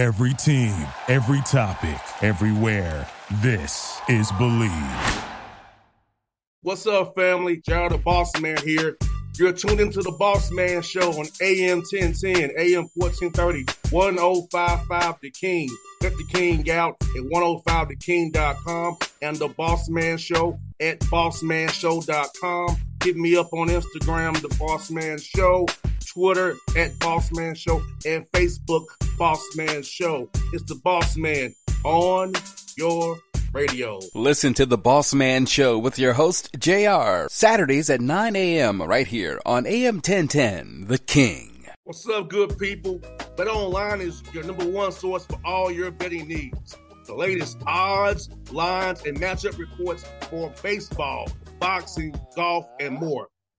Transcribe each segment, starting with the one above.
Every team, every topic, everywhere. This is Bleav. What's up, family? JR the Boss Man here. You're tuned into the Boss Man Show on AM 1010, AM 1430, 1055 The King. Check oh The King out at 105theking.com and the Boss Man Show at bossmanshow.com. Hit me up on Instagram, The Boss Man Show, Twitter at Boss Man Show, and Facebook, Boss Man Show. It's the Boss Man on your radio. Listen to the Boss Man Show with your host, JR, Saturdays at 9 a.m. right here on AM 1010, The King. What's up, good people? Bet Online is your number one source for all your betting needs. The latest odds, lines, and matchup reports for baseball, boxing, golf, and more.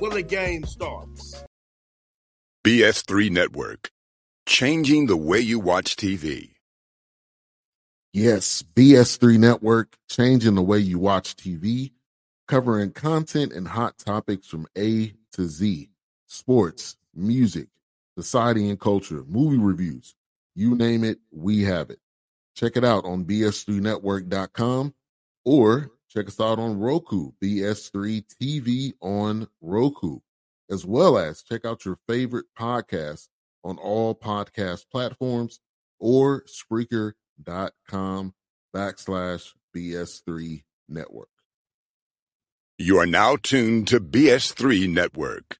when the game starts. BS3 Network, changing the way you watch TV. Yes, BS3 Network, changing the way you watch TV, covering content and hot topics from A to Z sports, music, society and culture, movie reviews. You name it, we have it. Check it out on bs3network.com or check us out on Roku, BS3 TV on Roku, as well as check out your favorite podcast on all podcast platforms or Spreaker.com backslash BS3 Network. You are now tuned to BS3 Network.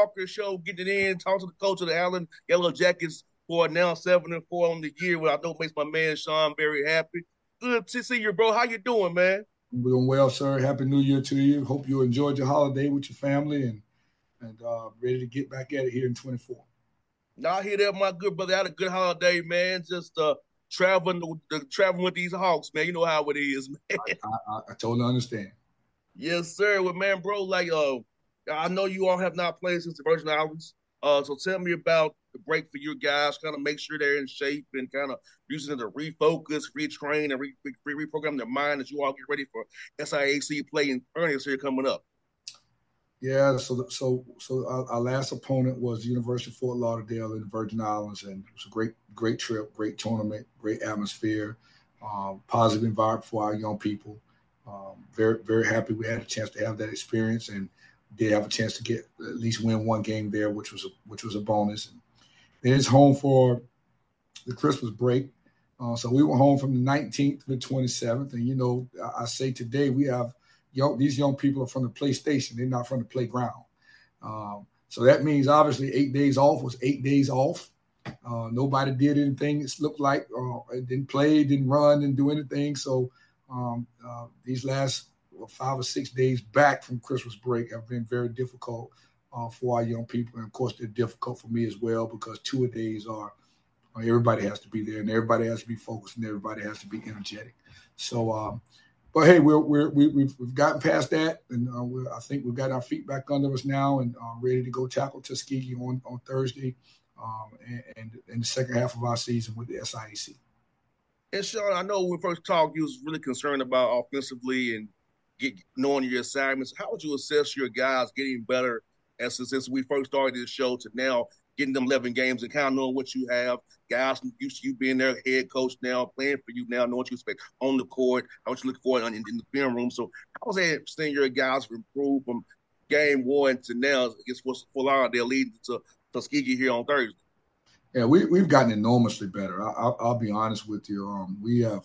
Walker show getting in, talking to the coach of the Allen Yellow Jackets for now seven and four on the year, which I know makes my man Shawn very happy. Good to see you, bro. How you doing, man? I'm doing well, sir. Happy New Year to you. Hope you enjoyed your holiday with your family and and uh, ready to get back at it here in 24. Now I hear that, my good brother. had a good holiday, man. Just uh traveling, the, traveling with these Hawks, man. You know how it is, man. I, I, I totally understand. Yes, sir. Well, man, bro, like uh, I know you all have not played since the Virgin Islands. Uh, so tell me about the break for your guys. Kind of make sure they're in shape and kind of using it to refocus, retrain, and re- re- reprogram their mind as you all get ready for SIAC play in earnest here coming up. Yeah, so so so our, our, last opponent was University of Fort Lauderdale in the Virgin Islands, and it was a great great trip, great tournament, great atmosphere, um, positive environment for our young people. Um, very very happy we had a chance to have that experience and did have a chance to get at least win one game there, which was a, which was a bonus. And then it's home for the Christmas break. Uh, so we were home from the 19th to the 27th, and you know I, I say today we have young these young people are from the PlayStation; they're not from the playground. Um, so that means obviously eight days off was eight days off. Uh, nobody did anything. It looked like uh, didn't play, didn't run, didn't do anything. So um, uh, these last five or six days back from Christmas break have been very difficult uh, for our young people, and of course they're difficult for me as well because two a days are uh, everybody has to be there, and everybody has to be focused, and everybody has to be energetic. So, um, but hey, we're, we're we, have we've, we've gotten past that, and uh, I think we've got our feet back under us now, and uh, ready to go tackle Tuskegee on on Thursday, um, and, and in the second half of our season with the SIAC. And Shawn, I know when we first talked, you was really concerned about offensively and get knowing your assignments. How would you assess your guys getting better as since we first started this show to now getting them 11 games and kind of knowing what you have. Guys used to you being their head coach now, playing for you now, know what you expect on the court, how much you look for in, in, the film room. So I was seeing your guys improve from game one to now against Fort Lauderdale leading to Tuskegee here on Thursday. Yeah, we, we've gotten enormously better. I, will be honest with you. Um, we have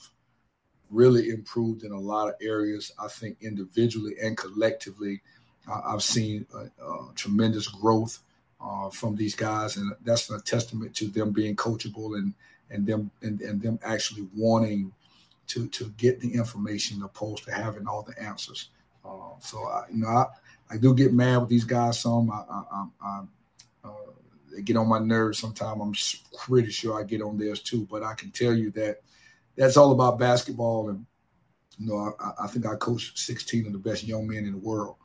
really improved in a lot of areas. I think individually and collectively, uh, I've seen tremendous growth uh, from these guys, and that's a testament to them being coachable and and them and, and them actually wanting to to get the information opposed to having all the answers. Uh, so I, you know, I, I do get mad with these guys some. I, I, I uh, they get on my nerves sometimes. I'm pretty sure I get on theirs too. But I can tell you that that's all about basketball. And you know, I, I think I coached 16 of the best young men in the world.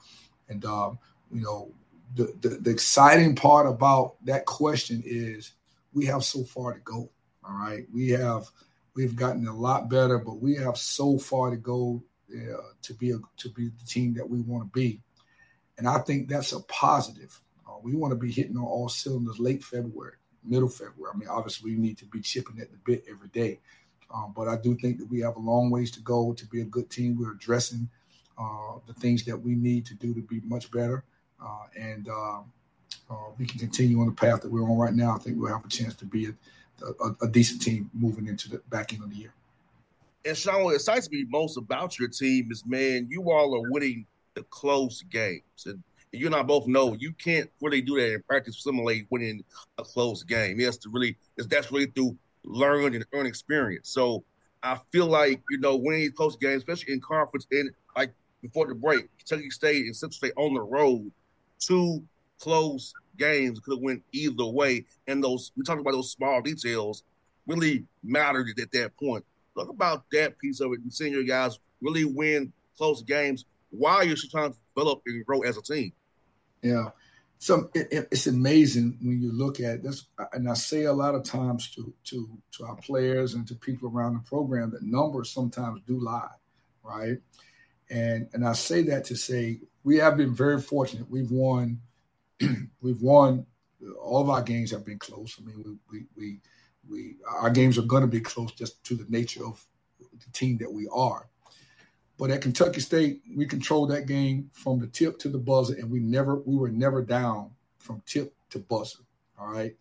And um, you know, the, the, the exciting part about that question is we have so far to go. All right, we have we've gotten a lot better, but we have so far to go uh, to be a, to be the team that we want to be, and I think that's a positive. Uh, we want to be hitting on all cylinders late February, middle February. I mean, obviously we need to be chipping at the bit every day, um, but I do think that we have a long ways to go to be a good team. We're addressing uh, the things that we need to do to be much better. Uh, and um, uh, we can continue on the path that we're on right now. I think we'll have a chance to be a, a, a decent team moving into the back end of the year. And Shawn, what excites me most about your team is, man, you all are winning the close games. And you and I both know you can't really do that in practice, simulate winning a close game. Yes, to really, that's really through learn and earn experience. So I feel like, you know, winning close games, especially in conference and like before the break, Kentucky State and Central State on the road, two close games could have went either way. And those we talked about those small details really mattered at that point. Talk about that piece of it and seeing your guys really win close games while you're trying to develop and grow as a team. Yeah. So it, it, it's amazing when you look at this, and I say a lot of times to to to our players and to people around the program that numbers sometimes do lie, right? And and I say that to say we have been very fortunate. We've won, we've won. All of our games have been close. I mean, we we we, we our games are going to be close just to the nature of the team that we are. But at Kentucky State, we controlled that game from the tip to the buzzer, and we never we were never down from tip to buzzer. All right.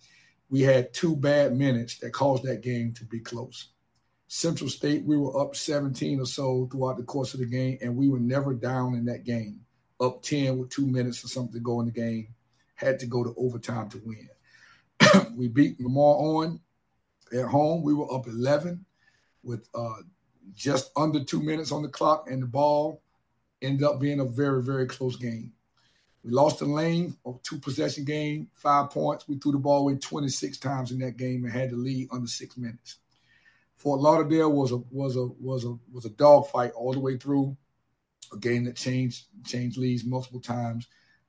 We had two bad minutes that caused that game to be close. Central State, we were up 17 or so throughout the course of the game, and we were never down in that game up 10 with two minutes or something to go in the game, had to go to overtime to win. we beat Lamar on at home. We were up 11 with uh, just under two minutes on the clock, and the ball ended up being a very, very close game. We lost the lane, a two possession game, five points. We threw the ball away 26 times in that game and had the lead under six minutes. Fort Lauderdale was a was a was a was a dogfight all the way through a game that changed changed leads multiple times.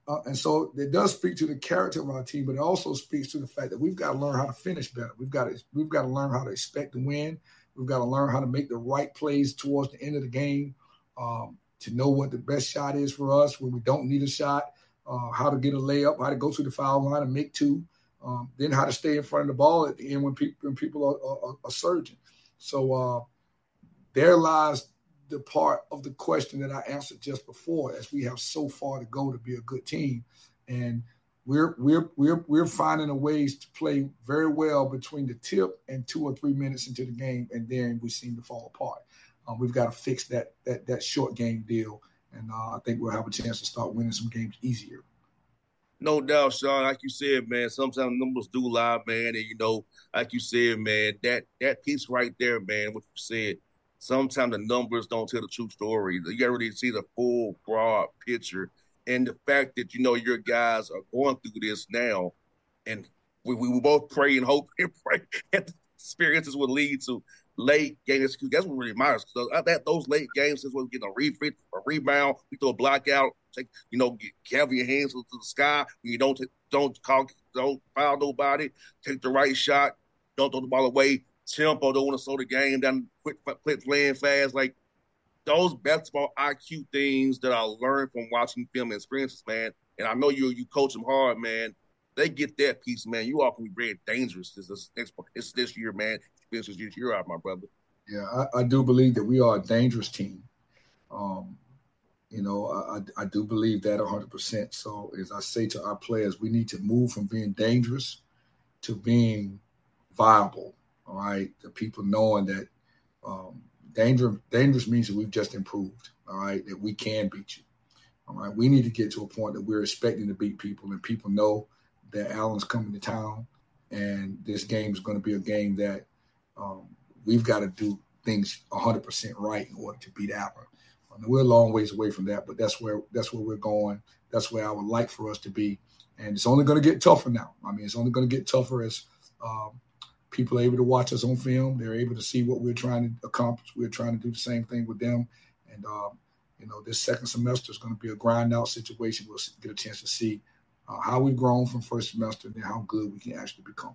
Uh, and so it does speak to the character of our team, but it also speaks to the fact that we've got to learn how to finish better. We've got to we've got to learn how to expect to win. We've got to learn how to make the right plays towards the end of the game, um, to know what the best shot is for us when we don't need a shot, uh, how to get a layup, how to go to the foul line and make two, um, then how to stay in front of the ball at the end when people when people are, are, are surging. So uh, there lies the part of the question that I answered just before, as we have so far to go to be a good team, and we're we're we're we're finding ways to play very well between the tip and two or three minutes into the game, and then we seem to fall apart. Um, we've got to fix that that that short game deal, and uh, I think we'll have a chance to start winning some games easier. No doubt, Shawn. Like you said, man, sometimes numbers do lie, man. And you know, like you said, man, that that piece right there, man, what you said, sometimes the numbers don't tell the true story. You got to really see the full, broad picture. And the fact that, you know, your guys are going through this now, and we, we both pray and hope and pray that experiences will lead to late games. That's what really matters. Because that those late games is when we get a refit, a rebound, we throw a blackout, take you know, get, have your hands to the sky. When you don't take, don't call, don't foul nobody, take the right shot, don't throw the ball away tempo, don't want to slow the game down, quick, quick playing fast. Like those basketball IQ things that I learned from watching film experiences, man. And I know you you coach them hard, man. they get that piece, man, you all can be very dangerous this this this, this year, man. This is your year out, my brother. Yeah, I, I, do believe that we are a dangerous team. Um, you know, I, I do believe that 100%. So, as I say to our players, we need to move from being dangerous to being viable. All right, the people knowing that um, danger dangerous means that we've just improved. All right, that we can beat you. All right, we need to get to a point that we're expecting to beat people, and people know that Allen's coming to town, and this game is going to be a game that um, we've got to do things 100% right in order to beat Allen. we're a long ways away from that, but that's where that's where we're going. That's where I would like for us to be, and it's only going to get tougher now. I mean, it's only going to get tougher as um, people are able to watch us on film. They're able to see what we're trying to accomplish. We're trying to do the same thing with them, and um, you know, this second semester is going to be a grind out situation. We'll get a chance to see uh, how we've grown from first semester and how good we can actually become.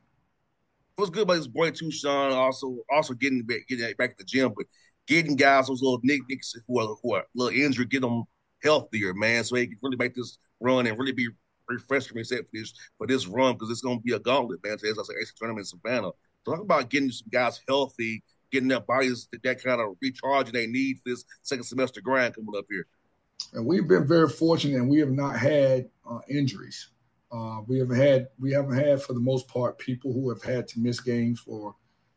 What's good about this boy too, Shawn? Also, also getting back, getting back at the gym, but getting guys those little nicknicks who are who are little injured, get them healthier, man, so he can really make this run and really be refreshed and reset for this for this run because it's going to be a gauntlet, man. So as I said, SIAC tournament in Savannah. Talk about getting some guys healthy, getting their bodies that kind of recharging they need for this second semester grind coming up here. And we've been very fortunate, and we have not had uh, injuries. Uh, we have had we haven't had for the most part people who have had to miss games for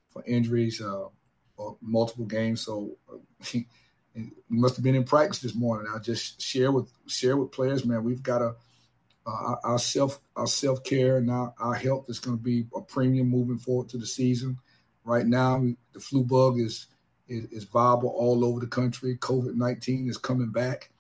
for injuries uh, or multiple games. So uh, must have been in practice this morning. I just share with share with players, man. We've got a uh, our self our self care and our, our health is going to be a premium moving forward to the season. Right now, the flu bug is, is, is viable all over the country. COVID nineteen is coming back.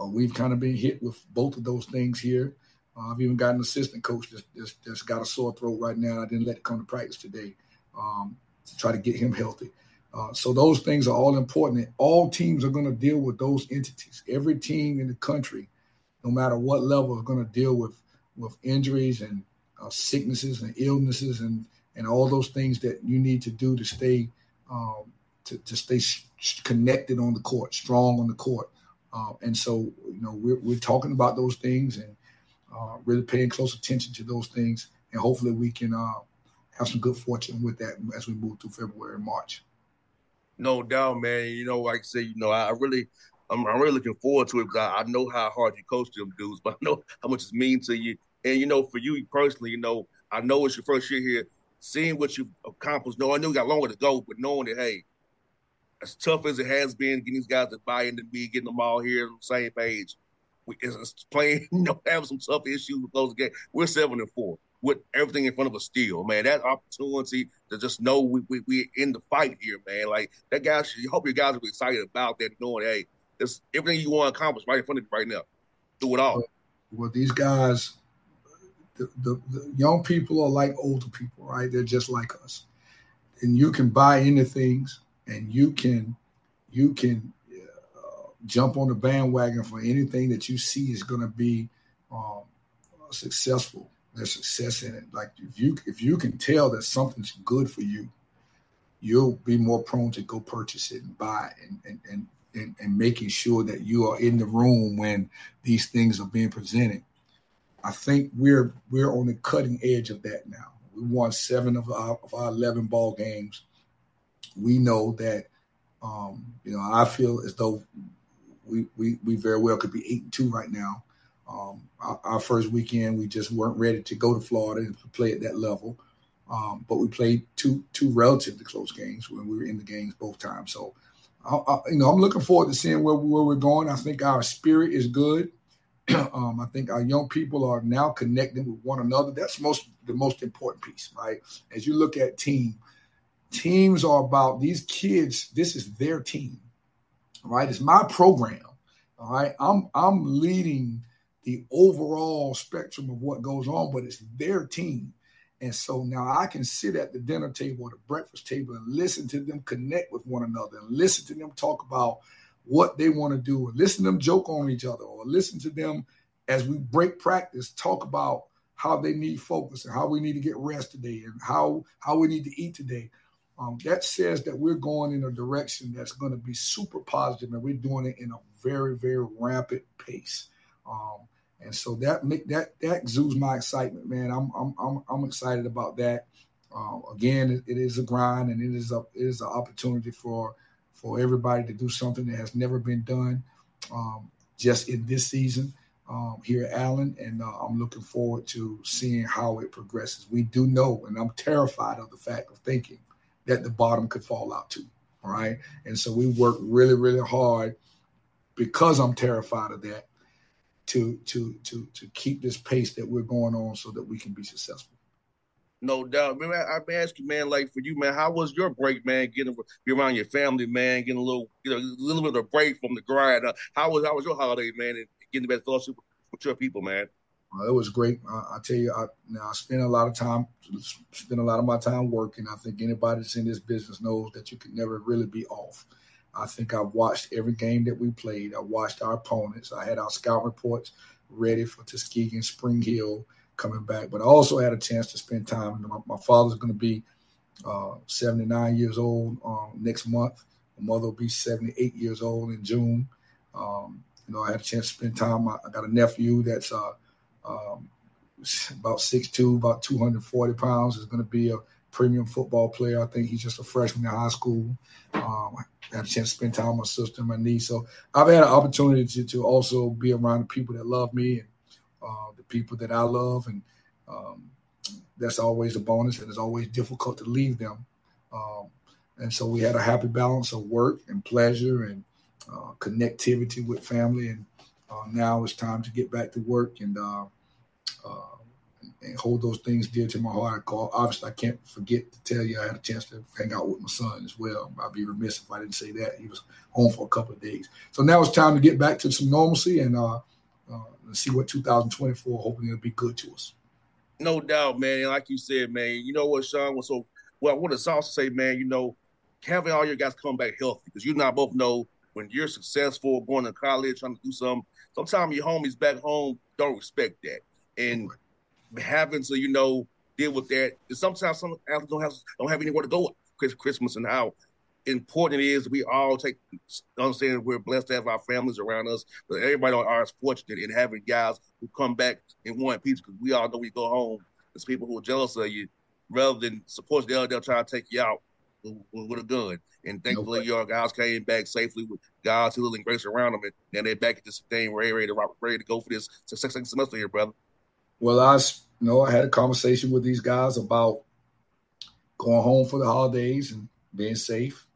Uh, we've kind of been hit with both of those things here. Uh, I've even got an assistant coach that's, that's, that's got a sore throat right now. I didn't let it come to practice today um, to try to get him healthy. Uh, so those things are all important. And all teams are going to deal with those entities. Every team in the country, no matter what level, is going to deal with with injuries and uh, sicknesses and illnesses and and all those things that you need to do to stay um, to, to stay connected on the court, strong on the court. Uh, and so, you know, we're, we're talking about those things and uh, really paying close attention to those things, and hopefully we can uh, have some good fortune with that as we move through February and March. No doubt, man. You know, like I say, you know, I really, I'm, I'm really looking forward to it because I, I, know how hard you coach them dudes, but I know how much it's mean to you. And you know, for you personally, you know, I know it's your first year here, seeing what you've accomplished. No, I know you got longer to go, but knowing that, hey, as tough as it has been, getting these guys to buy into me, getting them all here on the same page, we is playing, you know, having some tough issues with those games. We're seven and four with everything in front of us still, man. That opportunity to just know we we we in the fight here, man. Like that guy, you hope your guys are excited about that, knowing, hey, it's everything you want to accomplish right in front of you right now. Do it all. Well, these guys, the, the, the young people are like older people, right? They're just like us, and you can buy into things, and you can you can jump on the bandwagon for anything that you see is going to be um, successful. There's success in it. Like if you if you can tell that something's good for you, you'll be more prone to go purchase it and buy and and and, and, and making sure that you are in the room when these things are being presented. I think we're we're on the cutting edge of that now. We won seven of our, of our eleven ball games. We know that um, you know I feel as though we, we, we very well could be eight and two right now. Um, our, our, first weekend, we just weren't ready to go to Florida and play at that level. Um, but we played two two relatively close games when we were in the games both times. So, I, you know, I'm looking forward to seeing where, where we're going. I think our spirit is good. um, I think our young people are now connecting with one another. That's most the most important piece, right? As you look at team, teams are about these kids. This is their team right? It's my program. All right. I'm I'm leading the overall spectrum of what goes on, but it's their team. And so now I can sit at the dinner table or the breakfast table and listen to them connect with one another and listen to them talk about what they want to do and listen to them joke on each other or listen to them as we break practice talk about how they need focus and how we need to get rest today and how how we need to eat today um, that says that we're going in a direction that's going to be super positive, and we're doing it in a very, very rapid pace. Um, And so that that that exudes my excitement, man. I'm I'm I'm, I'm excited about that. Uh, again, it, it is a grind, and it is a it is an opportunity for for everybody to do something that has never been done, um, just in this season um, here at Allen, and uh, I'm looking forward to seeing how it progresses. We do know, and I'm terrified of the fact of thinking that the bottom could fall out too. All right, and so we work really, really hard because I'm terrified of that to to to to keep this pace that we're going on so that we can be successful. No doubt, man. I, I ask you, man, like for you, man, how was your break, man? Getting be around your family, man, getting a little, you know, a little bit of a break from the grind. Uh, how was how was your holiday, man, and getting the best fellowship with your people, man? Uh, it was great. I, I tell you, I, now I spent a lot of time, spend a lot of my time working. I think anybody that's in this business knows that you can never really be off. I think I've watched every game that we played. I watched our opponents. I had our scout reports ready for Tuskegee and Spring Hill coming back, but I also had a chance to spend time. My, my father's going to be uh, 79 years old um, next month. My mother will be 78 years old in June. Um, you know, I had a chance to spend time. I, I got a nephew that's uh, um, about 6'2", about 240 pounds. Is going to be a premium football player. I think he's just a freshman in high school. Um, I had a chance to spend time with my sister and my niece. So I've had an opportunity to, to also be around the people that love me and uh, the people that I love. And um, that's always a bonus. And it's always difficult to leave them. Um, and so we had a happy balance of work and pleasure and uh, connectivity with family. And uh, now it's time to get back to work and uh, uh, and hold those things dear to my heart. Call, obviously, I can't forget to tell you I had a chance to hang out with my son as well. I'd be remiss if I didn't say that. He was home for a couple of days. So now it's time to get back to some normalcy and uh, uh, see what 2024. Hoping it'll be good to us. No doubt, man. Like you said, man. You know what, Shawn? So, well, I want to also say, man. You know, having all your guys come back healthy because you and I both know when you're successful going to college, trying to do something. Sometimes your homies back home don't respect that, and having to, you know, deal with that. And sometimes some athletes don't have don't have anywhere to go with Christmas and how important it is we all take understand we're blessed to have our families around us, but everybody are fortunate in having guys who come back in one piece because we all know we go home. There's people who are jealous of you rather than support the other, they'll try to take you out with, with a gun. And thankfully, no your guys came back safely with God's healing grace around them, and they're back at this thing ready, ready to ready to go for this second semester here, brother. Well, I you know I had a conversation with these guys about going home for the holidays and being safe.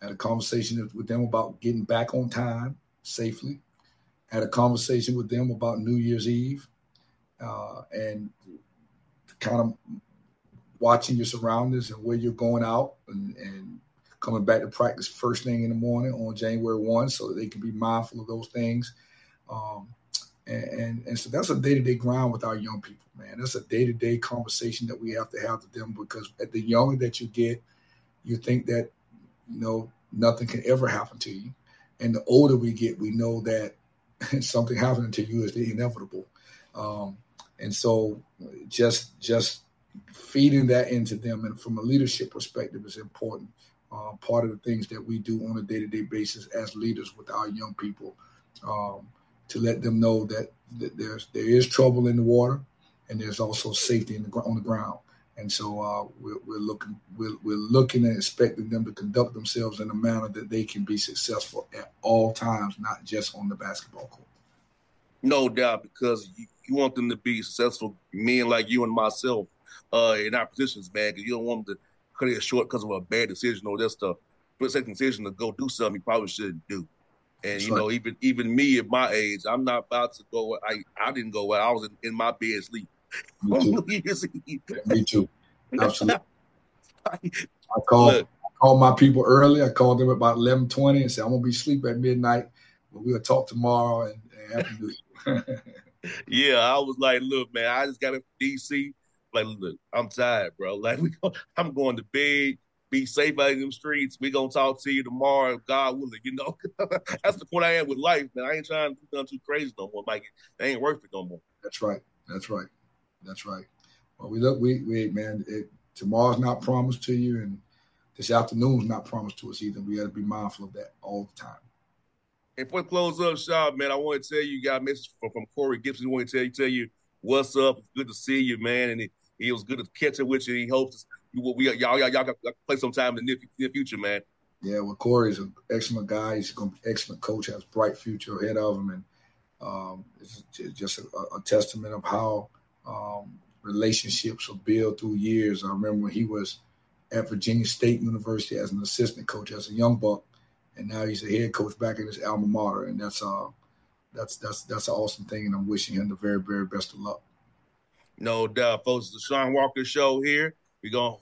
Had a conversation with them about getting back on time safely. Had a conversation with them about New Year's Eve uh, and kind of watching your surroundings and where you're going out and, and, coming back to practice first thing in the morning on January 1 so that they can be mindful of those things. Um, and, and, so that's a day to day grind with our young people, man. That's a day to day conversation that we have to have with them because at the younger that you get, you think that you know nothing can ever happen to you, and the older we get, we know that something happening to you is the inevitable. Um, and so just just feeding that into them and from a leadership perspective is important. Uh, part of the things that we do on a day to day basis as leaders with our young people. Um, to let them know that, that there's there is trouble in the water, and there's also safety the, on the ground. And so uh, we're, we're, looking we're, we're looking and expecting them to conduct themselves in a manner that they can be successful at all times, not just on the basketball court. No doubt, because you, you want them to be successful, men like you and myself, uh, in our positions, man. Because you don't want them to cut it short because of a bad decision or just a second decision to go do something you probably shouldn't do. And you know, even even me at my age, I'm not about to go. I I didn't go. I was in, in my bed sleep. Me too. me too. Absolutely. I called Look, I called my people early. I called them about eleven twenty and said I'm gonna be asleep at midnight, but we'll talk tomorrow and, and yeah, I was like, look, man, I just got in DC. Like, look, I'm tired, bro. Like, we, I'm going to bed be safe out in them streets. We gonna talk to you tomorrow, God willing. You know, that's the point I am with life, man. I ain't trying to do nothing too crazy no more. Like it ain't worth it no more. That's right. That's right. That's right. Well, we look, we, we, man. It, tomorrow's not promised to you, and this afternoon's not promised to us either. We got to be mindful of that all the time. And for the close up shop, man, I want to tell you, you got a message from, from Corey Gibson. I want to tell you, tell you what's up. It's good to see you, man. And it, it was good to catch up with you. He hopes we, y'all, y'all, y'all got play sometime in the near, near future, man. Yeah, well, Corey's an excellent guy. He's an excellent coach. Has bright future ahead of him, and um, it's just a, a, testament of how um, relationships are built through years. I remember when he was at Virginia State University as an assistant coach, as a young buck, and now he's a head coach back at his alma mater, and that's uh that's that's that's an awesome thing, and I'm wishing him the very very best of luck. No doubt, folks. The Shawn Walker Show here. We're gonna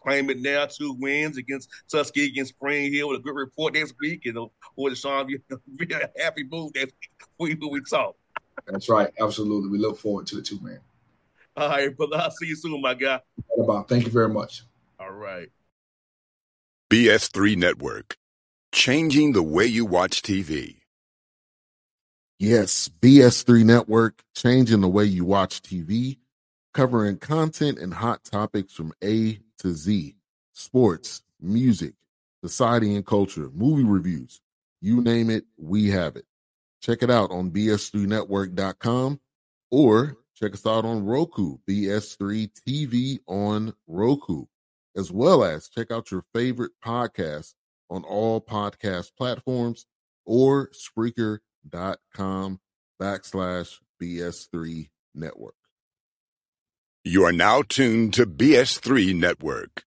claim it now. Two wins against Tuskegee against Spring Hill with a good report next week, and uh, for the Shawn, be a happy mood next week when we talk. That's right. Absolutely. We look forward to it too, man. All right, brother. I'll see you soon, my guy. About. Thank you very much. All right. BS3 Network, changing the way you watch TV. Yes, BS3 Network, changing the way you watch TV, covering content and hot topics from A to Z sports, music, society and culture, movie reviews. You name it, we have it. Check it out on bs3network.com or check us out on Roku, BS3 TV on Roku, as well as check out your favorite podcast on all podcast platforms or Spreaker.com backslash BS3 network. You are now tuned to BS3 Network.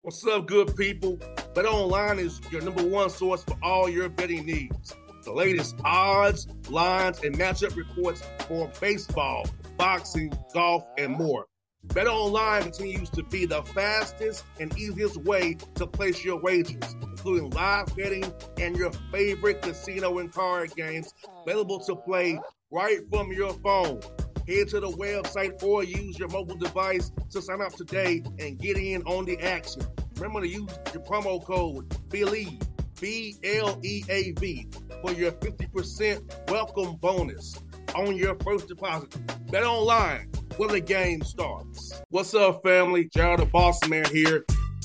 What's up, good people? Bet Online is your number one source for all your betting needs the latest odds, lines, and matchup reports for baseball, boxing, golf, and more. Bet online continues to be the fastest and easiest way to place your wagers, including live betting and your favorite casino and card games available to play right from your phone. Head to the website or use your mobile device to sign up today and get in on the action. Remember to use the promo code BLEAV B L E A V for your 50% welcome bonus on your first deposit. Bet online when the game starts. What's up, family? JR the Boss Man here.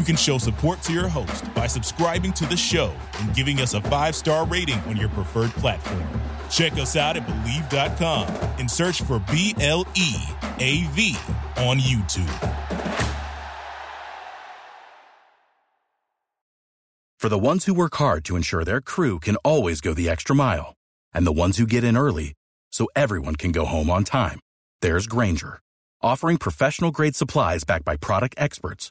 You can show support to your host by subscribing to the show and giving us a five star rating on your preferred platform. Check us out at Bleav.com and search for B L E A V on YouTube. For the ones who work hard to ensure their crew can always go the extra mile, and the ones who get in early so everyone can go home on time, there's Grainger offering professional grade supplies backed by product experts